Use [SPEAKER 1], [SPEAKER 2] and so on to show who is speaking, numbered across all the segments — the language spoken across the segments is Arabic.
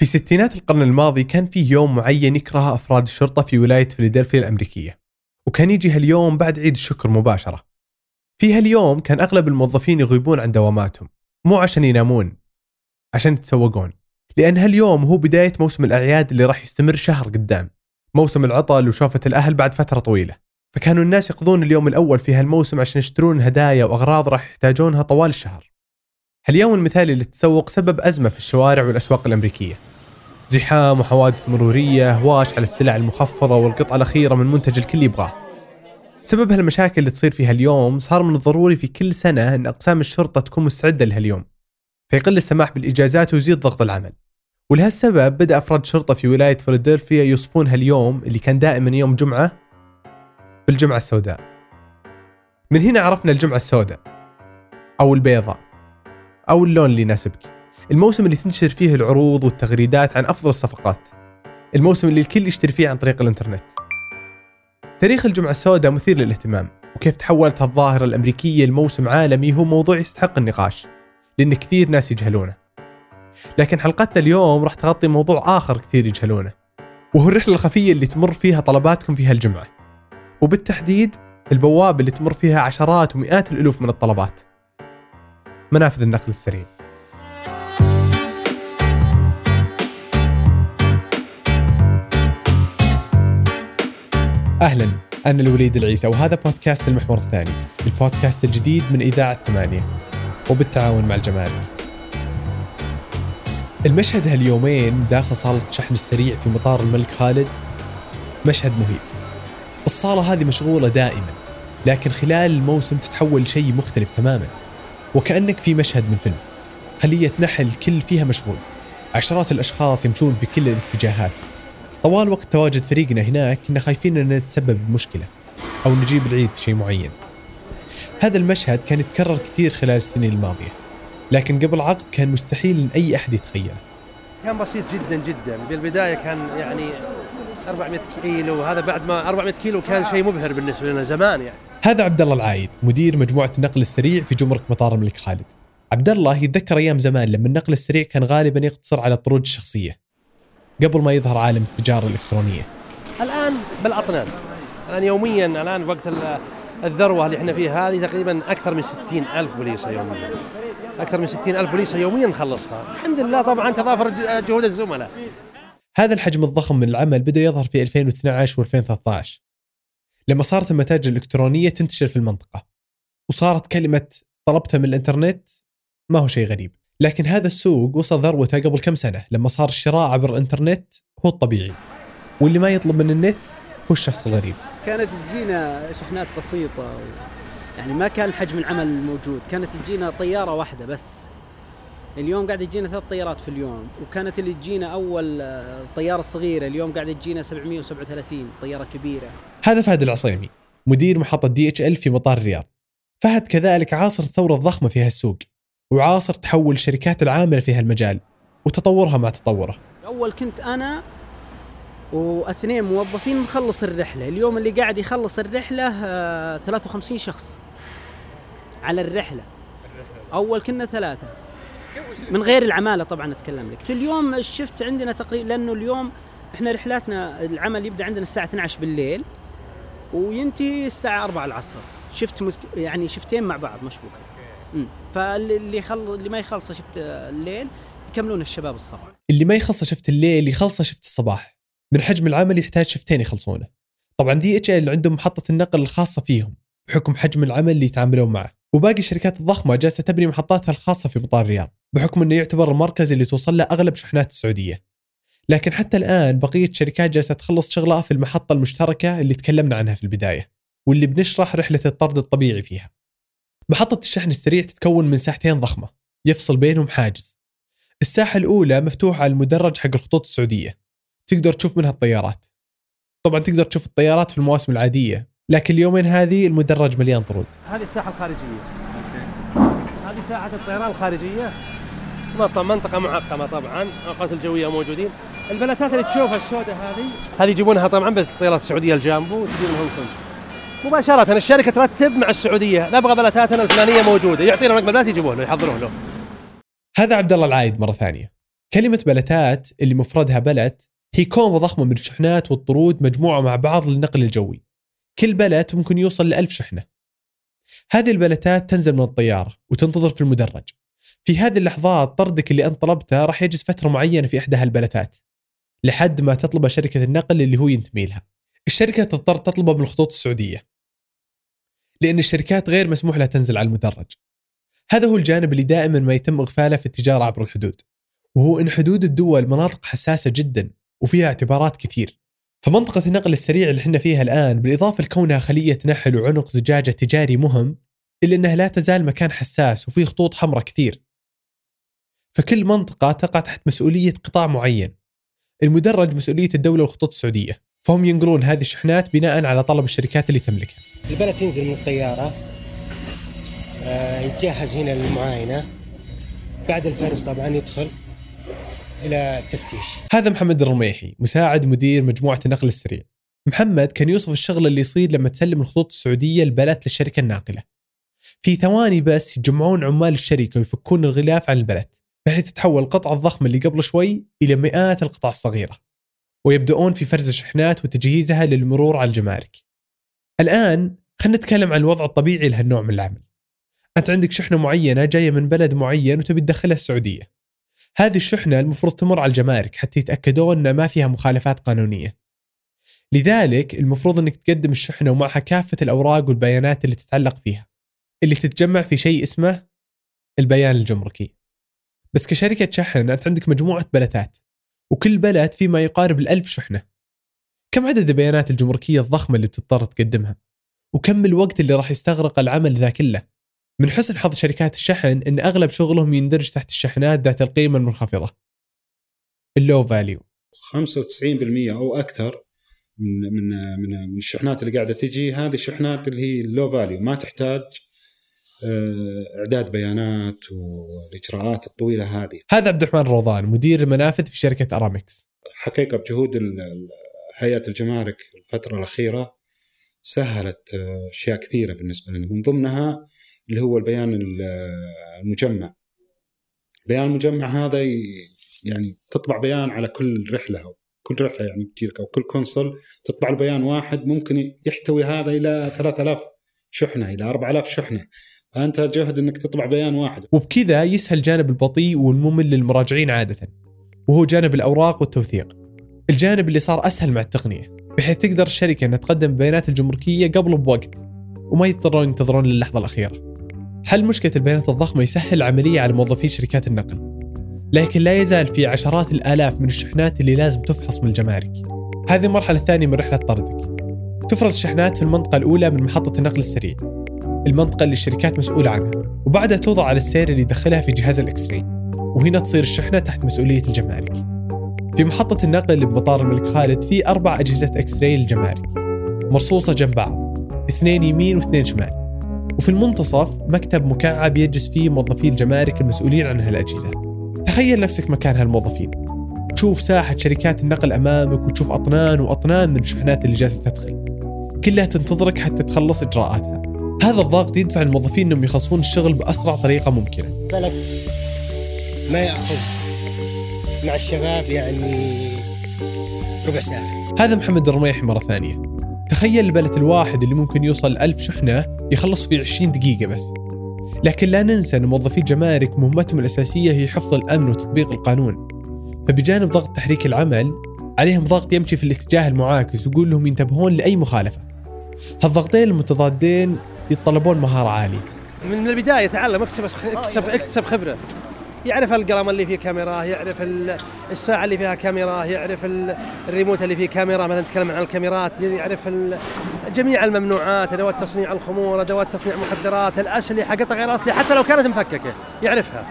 [SPEAKER 1] في ستينات القرن الماضي كان فيه يوم معين يكره أفراد الشرطة في ولاية فيلادلفيا الأمريكية وكان يجي هاليوم بعد عيد الشكر مباشرة. في هاليوم كان أغلب الموظفين يغيبون عن دواماتهم مو عشان ينامون عشان يتسوقون لأن هاليوم هو بداية موسم الأعياد اللي راح يستمر شهر قدام موسم العطل وشوفة الأهل بعد فترة طويلة. فكانوا الناس يقضون اليوم الأول في هالموسم عشان يشترون هدايا وأغراض راح يحتاجونها طوال الشهر. هاليوم المثالي للتسوق سبب أزمة في الشوارع والأسواق الأمريكية. زحام وحوادث مرورية هواش على السلع المخفضة والقطعة الأخيرة من منتج الكل يبغاه. بسبب هالمشاكل اللي تصير في هاليوم صار من الضروري في كل سنة أن أقسام الشرطة تكون مستعدة لهاليوم فيقل السماح بالإجازات ويزيد ضغط العمل. ولهالسبب بدأ أفراد شرطة في ولاية فيلادلفيا يوصفون هاليوم اللي كان دائما يوم جمعة بالجمعة السوداء. من هنا عرفنا الجمعة السوداء أو البيضاء أو اللون اللي يناسبك. الموسم اللي تنتشر فيه العروض والتغريدات عن أفضل الصفقات. الموسم اللي الكل يشتري فيه عن طريق الإنترنت. تاريخ الجمعة السوداء مثير للاهتمام وكيف تحولت هالظاهرة الأمريكية لموسم عالمي هو موضوع يستحق النقاش لأن كثير ناس يجهلونه. لكن حلقتنا اليوم راح تغطي موضوع آخر كثير يجهلونه وهو الرحلة الخفية اللي تمر فيها طلباتكم في هالجمعة وبالتحديد البوابة اللي تمر فيها عشرات ومئات الألوف من الطلبات. منافذ النقل السريع. أهلا أنا الوليد العيسى وهذا بودكاست المحور الثاني البودكاست الجديد من إذاعة ثمانية وبالتعاون مع الجمارك. المشهد هاليومين داخل صالة الشحن السريع في مطار الملك خالد مشهد مهيب. الصالة هذه مشغولة دائما لكن خلال الموسم تتحول لشيء مختلف تماما وكأنك في مشهد من فيلم. خلية نحل الكل فيها مشغول. عشرات الأشخاص يمشون في كل الاتجاهات. طوال وقت تواجد فريقنا هناك كنا خايفين أن نتسبب بمشكلة أو نجيب العيد في شيء معين. هذا المشهد كان يتكرر كثير خلال السنين الماضية لكن قبل عقد كان مستحيل أن أي أحد يتخيله
[SPEAKER 2] كان بسيط جدا جدا. بالبداية كان يعني 400 كيلو هذا بعد ما 400 كيلو كان شيء مبهر بالنسبة لنا زمان يعني.
[SPEAKER 1] هذا عبد الله العايد مدير مجموعة النقل السريع في جمرك مطار الملك خالد. عبد الله يتذكر أيام زمان لما النقل السريع كان غالبا يقتصر على الطرود الشخصية. قبل ما يظهر عالم التجارة الإلكترونية.
[SPEAKER 2] الآن بالاطنان الآن يوميا الآن وقت ال- الذروة اللي إحنا فيها هذه تقريبا أكثر من 60 ألف بوليصه يوميا. أكثر من 60 ألف بوليصه يوميا نخلصها. الحمد لله طبعا تضافر جهود الزملاء.
[SPEAKER 1] هذا الحجم الضخم من العمل بدأ يظهر في 2012 و2013 لما صارت المتاجر الإلكترونية تنتشر في المنطقة وصارت كلمة طلبتها من الإنترنت ما هو شيء غريب. لكن هذا السوق وصل ذروته قبل كم سنة لما صار الشراء عبر الإنترنت هو الطبيعي. واللي ما يطلب من النت هو الشخص الغريب.
[SPEAKER 3] كانت تجينا شحنات بسيطة و... يعني ما كان حجم العمل موجود. كانت تجينا طيارة واحدة بس. اليوم قاعد تجينا ثلاث طيارات في اليوم. وكانت اللي تجينا أول آه، الطيارة الصغيرة اليوم قاعد تجينا 737 طيارة كبيرة.
[SPEAKER 1] هذا فهد العصيمي مدير محطة دي اتش ال في مطار الرياض. فهد كذلك عاصر الثورة الضخمة في هالسوق. وعاصر تحول الشركات العاملة في هالمجال وتطورها مع تطوره.
[SPEAKER 3] أول كنت أنا واثنين موظفين نخلص الرحلة. اليوم اللي قاعد يخلص الرحلة آه، 53 شخص على الرحلة. أول كنا ثلاثة. من غير العمالة طبعا أتكلم لك. اليوم الشفت عندنا تقريبا لأنه اليوم إحنا رحلاتنا العمل يبدأ عندنا الساعة 12 بالليل وينتهي الساعة 4 العصر. شفت. يعني شفتين مع بعض مشبوكة. أمم. فاللي يخل... اللي ما يخلص شفت الليل يكملون الشباب الصباح.
[SPEAKER 1] اللي ما يخلصه شفت الليل يخلصه شفت الصباح. من حجم العمل يحتاج شفتين يخلصونه. طبعا دي إتش إل عندهم محطة النقل الخاصة فيهم بحكم حجم العمل اللي يتعاملون معه. وباقي الشركات الضخمة جالسة تبني محطاتها الخاصة في مطار الرياض بحكم إنه يعتبر المركز اللي توصل له أغلب شحنات السعودية. لكن حتى الآن بقية الشركات جالسة تخلص شغلها في المحطة المشتركة اللي تكلمنا عنها في البداية واللي بنشرح رحلة الطرد الطبيعي فيها. محطة الشحن السريع تتكون من ساحتين ضخمة يفصل بينهم حاجز. الساحة الأولى مفتوحة على المدرج حق الخطوط السعودية. تقدر تشوف منها الطيارات. طبعا تقدر تشوف الطيارات في المواسم العادية لكن اليومين هذه المدرج مليان طرود.
[SPEAKER 2] هذه الساحة الخارجية. هذه ساحة الطيران الخارجية. منطقة- منطقة معقمة طبعا. القوات الجوية موجودين. البلاتات اللي تشوفها السوداء هذه. هذه يجيبونها طبعا بالطيارات السعودية الجامبو وتجي من هونغ كونغ مباشرة الشركة ترتب مع السعودية. نبغى بلاتاتنا الفلانية موجودة. يعطينا رقم ال pallet يجيبوه له يحضروه له.
[SPEAKER 1] هذا عبد الله العايد مرة ثانية. كلمة بلتات اللي مفردها بلت هي كومة ضخمة من الشحنات والطرود مجموعة مع بعض للنقل الجوي. كل بلت ممكن يوصل لألف شحنة. هذه البلتات تنزل من الطيارة وتنتظر في المدرج. في هذه اللحظات طردك اللي أنت طلبته راح يجلس فترة معينة في إحدى هالبلتات لحد ما تطلبه شركة النقل اللي هو ينتمي لها. الشركة تضطر تطلبه من الخطوط السعودية. لأن الشركات غير مسموح لها تنزل على المدرج. هذا هو الجانب اللي دائما ما يتم إغفاله في التجارة عبر الحدود وهو أن حدود الدول مناطق حساسة جدا وفيها اعتبارات كثير. فمنطقة النقل السريع اللي إحنا فيها الآن بالإضافة لكونها خلية نحل وعنق زجاجة تجاري مهم إلا أنها لا تزال مكان حساس وفيه خطوط حمراء كثير. فكل منطقة تقع تحت مسؤولية قطاع معين. المدرج مسؤولية الدولة والخطوط السعودية. فهم ينقلون هذه الشحنات بناء على طلب الشركات اللي تملكها.
[SPEAKER 4] البلد تنزل من الطيارة آه، يتجهز هنا للمعاينة. بعد الفرز طبعا يدخل إلى التفتيش.
[SPEAKER 1] هذا محمد الرميحي مساعد مدير مجموعة النقل السريع. محمد كان يوصف الشغل اللي يصير لما تسلم الخطوط السعودية البلات للشركة الناقلة. في ثواني بس يجمعون عمال الشركة ويفكون الغلاف عن البلت بحيث تتحول القطعة الضخمة اللي قبل شوي إلى مئات القطع الصغيرة. ويبدأون في فرز الشحنات وتجهيزها للمرور على الجمارك. الآن خلينا نتكلم عن الوضع الطبيعي لهالنوع من العمل. أنت عندك شحنة معينة جاية من بلد معين وتبي تدخلها السعودية. هذه الشحنة المفروض تمر على الجمارك حتى يتأكدون أن ما فيها مخالفات قانونية. لذلك المفروض أنك تقدم الشحنة ومعها كافة الأوراق والبيانات اللي تتعلق فيها. اللي تتجمع في شيء اسمه البيان الجمركي. بس كشركة شحن أنت عندك مجموعة بلتات. وكل pallet في ما يقارب الألف شحنة. كم عدد البيانات الجمركية الضخمة اللي بتضطر تقدمها؟ وكم الوقت اللي راح يستغرق العمل ذا كله؟ من حسن حظ شركات الشحن إن أغلب شغلهم يندرج تحت الشحنات ذات القيمة المنخفضة. ال low value.
[SPEAKER 5] 95% أو أكثر من من من الشحنات اللي قاعدة تجي هذه الشحنات اللي هي ال low value. ما تحتاج إعداد بيانات والاجراءات الطويلة هذه.
[SPEAKER 1] هذا عبد الرحمن روضان مدير المنافذ في شركة ارامكس.
[SPEAKER 5] حقيقة بجهود هيئة الجمارك الفترة الأخيرة سهلت آه، أشياء كثيرة بالنسبة لنا من ضمنها اللي هو البيان المجمع البيان المجمع هذا يعني تطبع بيان على كل رحلة أو كل رحلة يعني تجيك أو كل console تطبع البيان واحد ممكن يحتوي هذا إلى 3000 شحنة إلى 4000 شحنة فأنت جهد إنك تطبع بيان واحد.
[SPEAKER 1] وبكذا يسهل الجانب البطيء والممل للمراجعين عادة وهو جانب الأوراق والتوثيق. الجانب اللي صار أسهل مع التقنية بحيث تقدر الشركة إنها تقدم البيانات الجمركية قبل بوقت وما يضطرون ينتظرون للحظة الأخيرة. حل مشكلة البيانات الضخمة يسهل العملية على موظفي شركات النقل؟ لكن لا يزال في عشرات الآلاف من الشحنات اللي لازم تفحص من الجمارك. هذه المرحلة الثانية من رحلة طردك. تفرز الشحنات في المنطقة الأولى من محطة النقل السريع. المنطقة اللي الشركات مسؤولة عنها وبعدها توضع على السير اللي يدخلها في جهاز ال X-ray وهنا تصير الشحنة تحت مسؤولية الجمارك. في محطة النقل اللي بمطار الملك خالد في أربع أجهزة X-ray للجمارك مرصوصة جنب بعض اثنين يمين واثنين شمال. وفي المنتصف مكتب مكعب يجلس فيه موظفي الجمارك المسؤولين عن هالأجهزة. تخيل نفسك مكان هالموظفين. تشوف ساحة شركات النقل أمامك وتشوف أطنان وأطنان من الشحنات اللي جالسة تدخل. كلها تنتظرك حتى تخلص إجراءاتها. هذا الضغط يدفع الموظفين أنهم يخلصون الشغل بأسرع طريقة ممكنة.
[SPEAKER 4] بلد ما يأخذ مع الشباب يعني ربع ساعة.
[SPEAKER 1] هذا محمد الرميحي مرة ثانية. تخيل البلد الواحد اللي ممكن يوصل ألف شحنة يخلص في 20 دقيقة بس. لكن لا ننسى أن موظفي الجمارك مهمتهم الأساسية هي حفظ الأمن وتطبيق القانون. فبجانب ضغط تحريك العمل عليهم ضغط يمشي في الاتجاه المعاكس ويقول لهم ينتبهون لأي مخالفة. هالضغطين المتضادين يتطلبون مهارة عالية.
[SPEAKER 2] من البداية تعلم اكتسب اكتسب, اكتسب خبرة. يعرف القلم اللي فيه كاميرا يعرف الساعة اللي فيها كاميرا يعرف الريموت اللي فيه كاميرا مثلا نتكلم عن الكاميرات يعرف جميع الممنوعات أدوات تصنيع الخمور أدوات تصنيع مخدرات الأسلحة قطع غير أسلحة حتى لو كانت مفككة يعرفها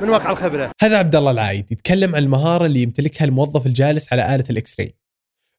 [SPEAKER 2] من واقع الخبرة.
[SPEAKER 1] هذا عبد الله العايد يتكلم عن المهارة اللي يمتلكها الموظف الجالس على آلة الاكس راي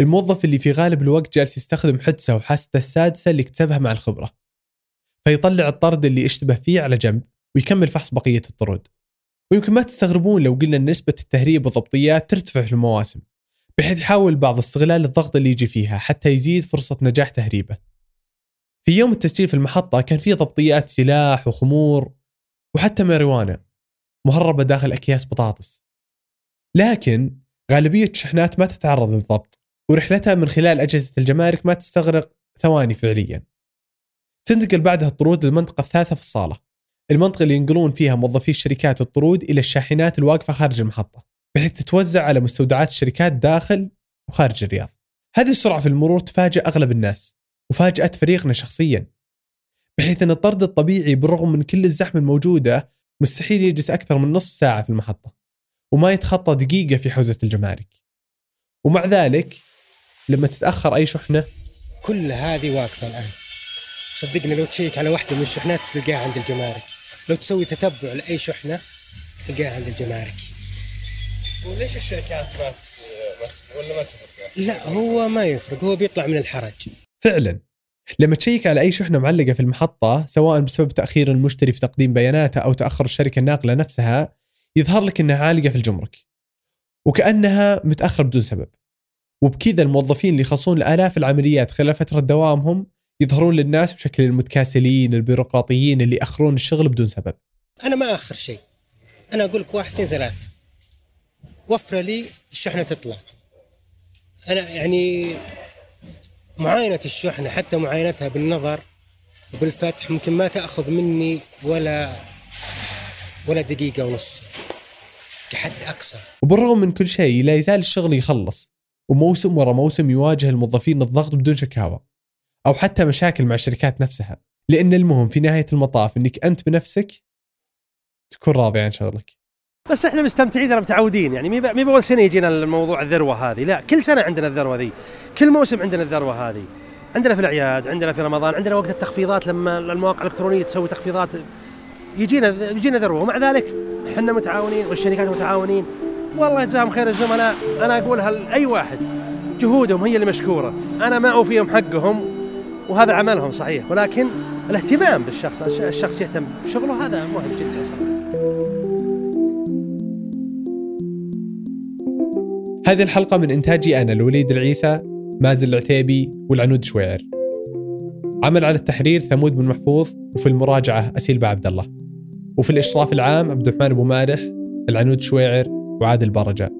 [SPEAKER 1] الموظف اللي في غالب الوقت جالس يستخدم حدسه وحاسته السادسة اللي اكتسبها مع الخبرة. فيطلع الطرد اللي اشتبه فيه على جنب ويكمل فحص بقية الطرود. ويمكن ما تستغربون لو قلنا ان نسبة التهريب والضبطيات ترتفع في المواسم بحيث يحاول البعض استغلال الضغط اللي يجي فيها حتى يزيد فرصة نجاح تهريبه. في يوم التسجيل في المحطة كان في ضبطيات سلاح وخمور وحتى ماريوانا مهربة داخل أكياس بطاطس. لكن غالبية الشحنات ما تتعرض للضبط ورحلتها من خلال أجهزة الجمارك ما تستغرق ثواني فعليا. تنتقل بعدها الطرود للمنطقة الثالثة في الصالة. المنطقة اللي ينقلون فيها موظفي الشركات الطرود إلى الشاحنات الواقفة خارج المحطة بحيث تتوزع على مستودعات الشركات داخل وخارج الرياض. هذه السرعة في المرور تفاجأ أغلب الناس وفاجأت فريقنا شخصيا. بحيث أن الطرد الطبيعي بالرغم من كل الزحمة الموجودة مستحيل يجلس أكثر من نصف ساعة في المحطة وما يتخطى دقيقة في حوزة الجمارك. ومع ذلك لما تتأخر أي شحنة
[SPEAKER 4] كل هذه واقفة الآن. صدقني لو تشيك على واحدة من الشحنات تلقاها عند الجمارك. لو تسوي تتبع لأي شحنة تلقاها عند الجمارك.
[SPEAKER 2] وليش الشركات ما ولا ما تفرق؟
[SPEAKER 4] لا هو ما يفرق هو بيطلع من الحرج.
[SPEAKER 1] فعلا. لما تشيك على أي شحنة معلقة في المحطة سواء بسبب تأخير المشتري في تقديم بياناته أو تأخر الشركة الناقلة نفسها يظهر لك أنها عالقة في الجمرك. وكأنها متأخرة بدون سبب. وبكذا الموظفين اللي يخلصون الآلاف العمليات خلال فترة دوامهم يظهرون للناس بشكل المتكاسلين البيروقراطيين اللي يأخرون الشغل بدون سبب.
[SPEAKER 4] أنا ما أخر شيء. أنا أقول لك واحد اثنين ثلاثة. وفر لي الشحنة تطلع. أنا يعني معاينة الشحنة حتى معاينتها بالنظر وبالفتح ممكن ما تأخذ مني ولا ولا دقيقة ونص كحد أقصى.
[SPEAKER 1] وبالرغم من كل شيء لا يزال الشغل يخلص وموسم ورا موسم يواجه الموظفين الضغط بدون شكاوى. أو حتى مشاكل مع الشركات نفسها. لأن المهم في نهاية المطاف أنك أنت بنفسك تكون راضي عن شغلك.
[SPEAKER 2] بس إحنا مستمتعين ترى متعودين يعني. مي باول سنة يجينا الموضوع الذروة هذه. لا كل سنة عندنا الذروة ذي. كل موسم عندنا الذروة هذه. عندنا في الأعياد عندنا في رمضان عندنا وقت التخفيضات لما المواقع الإلكترونية تسوي تخفيضات. يجينا يجينا ذروة. ومع ذلك إحنا متعاونين والشركات متعاونين. والله يجزاهم خير الزملاء أنا اقولها لاي واحد جهودهم هي اللي مشكورة. أنا ما أوفيهم حقهم. وهذا عملهم صحيح ولكن الاهتمام بالشخص الش- الشخص يهتم بشغله هذا مهم جدا صراحة.
[SPEAKER 1] هذه الحلقة من إنتاجي أنا الوليد العيسى مازن العتيبي والعنود شويعر عمل على التحرير ثمود بن محفوظ وفي المراجعة أسيل عبد الله. وفي الإشراف العام عبد الرحمن أبو مالح العنود شويعر وعادل برجة